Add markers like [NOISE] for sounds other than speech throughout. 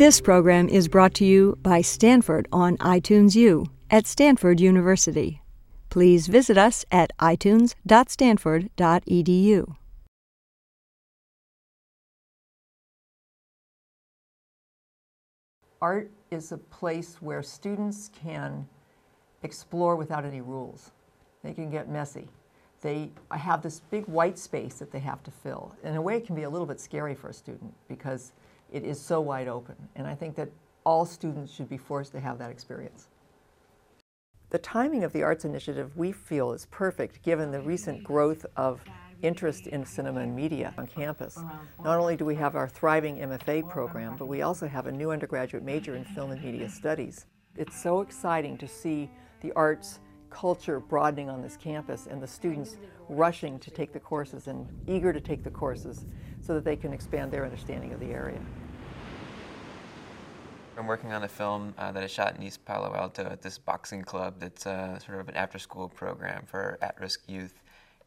This program is brought to you by Stanford on iTunes U at Stanford University. Please visit us at itunes.stanford.edu. Art is a place where students can explore without any rules. They can get messy. They have this big white space that they have to fill. In a way, it can be a little bit scary for a student because it is so wide open. And I think that all students should be forced to have that experience. The timing of the Arts Initiative, we feel, is perfect given the recent growth of interest in cinema and media on campus. Not only do we have our thriving MFA program, but we also have a new undergraduate major in film and media studies. It's so exciting to see the arts culture broadening on this campus and the students rushing to take the courses and eager to take the courses so that they can expand their understanding of the area. I'm working on a film uh, that I shot in East Palo Alto at this boxing club that's uh, sort of an after school program for at risk youth.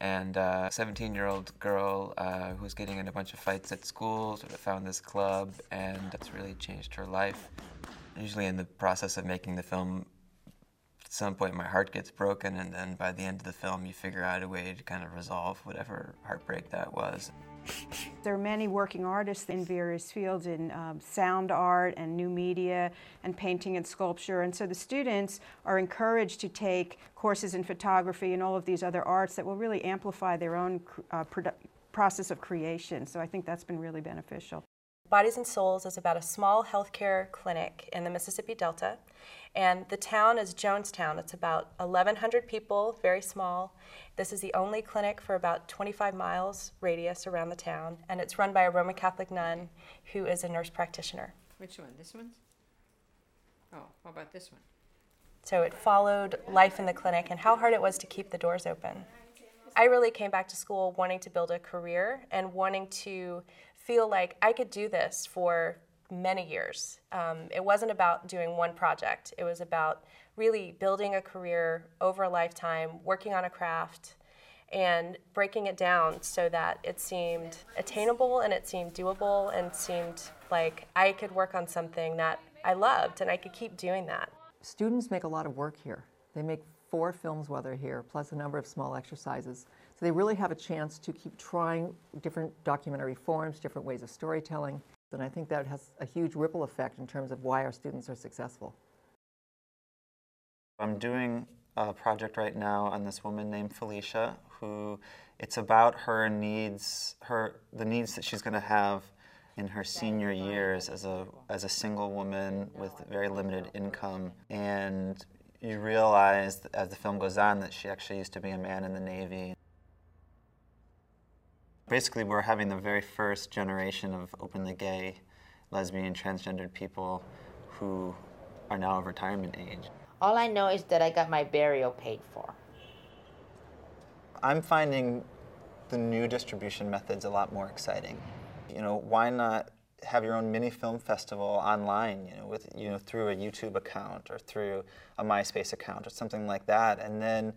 And uh, a 17 year old girl uh, who's getting in a bunch of fights at school sort of found this club, and it's really changed her life. Usually, in the process of making the film, at some point my heart gets broken, and then by the end of the film, you figure out a way to kind of resolve whatever heartbreak that was. [LAUGHS] There are many working artists in various fields in um, sound art and new media and painting and sculpture. And so the students are encouraged to take courses in photography and all of these other arts that will really amplify their own uh, process of creation. So I think that's been really beneficial. Bodies and Souls is about a small healthcare clinic in the Mississippi Delta. And the town is Jonestown. It's about 1,100 people, very small. This is the only clinic for about 25 miles radius around the town. And it's run by a Roman Catholic nun who is a nurse practitioner. Which one? This one? Oh, how about this one? So it followed life in the clinic and how hard it was to keep the doors open. I really came back to school wanting to build a career and wanting to feel like I could do this for many years. Um, it wasn't about doing one project, it was about really building a career over a lifetime, working on a craft, and breaking it down so that it seemed attainable and it seemed doable and seemed like I could work on something that I loved and I could keep doing that. Students make a lot of work here. They make four films while they're here, plus a number of small exercises. So they really have a chance to keep trying different documentary forms, different ways of storytelling. And I think that has a huge ripple effect in terms of why our students are successful. I'm doing a project right now on this woman named Felicia, who it's about her needs, her the needs that she's going to have in her senior years as a as a single woman with very limited income, and you realize as the film goes on that she actually used to be a man in the Navy. Basically, we're having the very first generation of openly gay, lesbian, transgendered people who are now of retirement age. All I know is that I got my burial paid for. I'm finding the new distribution methods a lot more exciting. You know, why not have your own mini film festival online, you know, with you know through a YouTube account or through a MySpace account or something like that, and then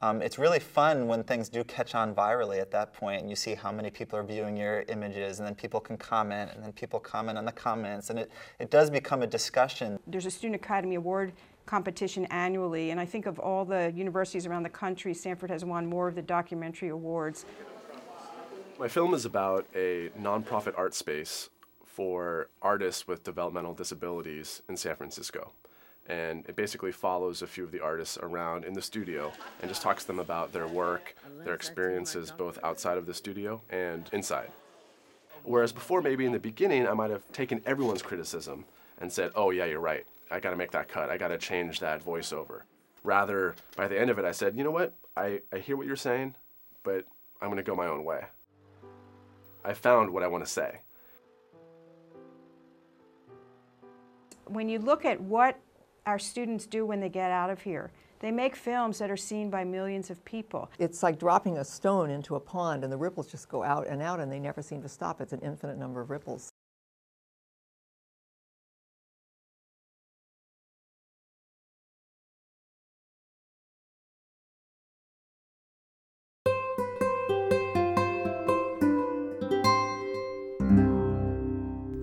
um, it's really fun when things do catch on virally at that point and you see how many people are viewing your images and then people can comment and then people comment on the comments and it, it does become a discussion. There's a Student Academy Award competition annually and I think of all the universities around the country, Stanford has won more of the documentary awards. My film is about a nonprofit art space for artists with developmental disabilities in San Francisco and it basically follows a few of the artists around in the studio and just talks to them about their work, their experiences both outside of the studio and inside. Whereas before, maybe in the beginning, I might have taken everyone's criticism and said, oh, yeah, you're right. I got to make that cut. I got to change that voiceover. Rather, by the end of it, I said, you know what? I, I hear what you're saying, but I'm going to go my own way. I found what I want to say. When you look at what our students do when they get out of here. They make films that are seen by millions of people. It's like dropping a stone into a pond and the ripples just go out and out and they never seem to stop. It's an infinite number of ripples.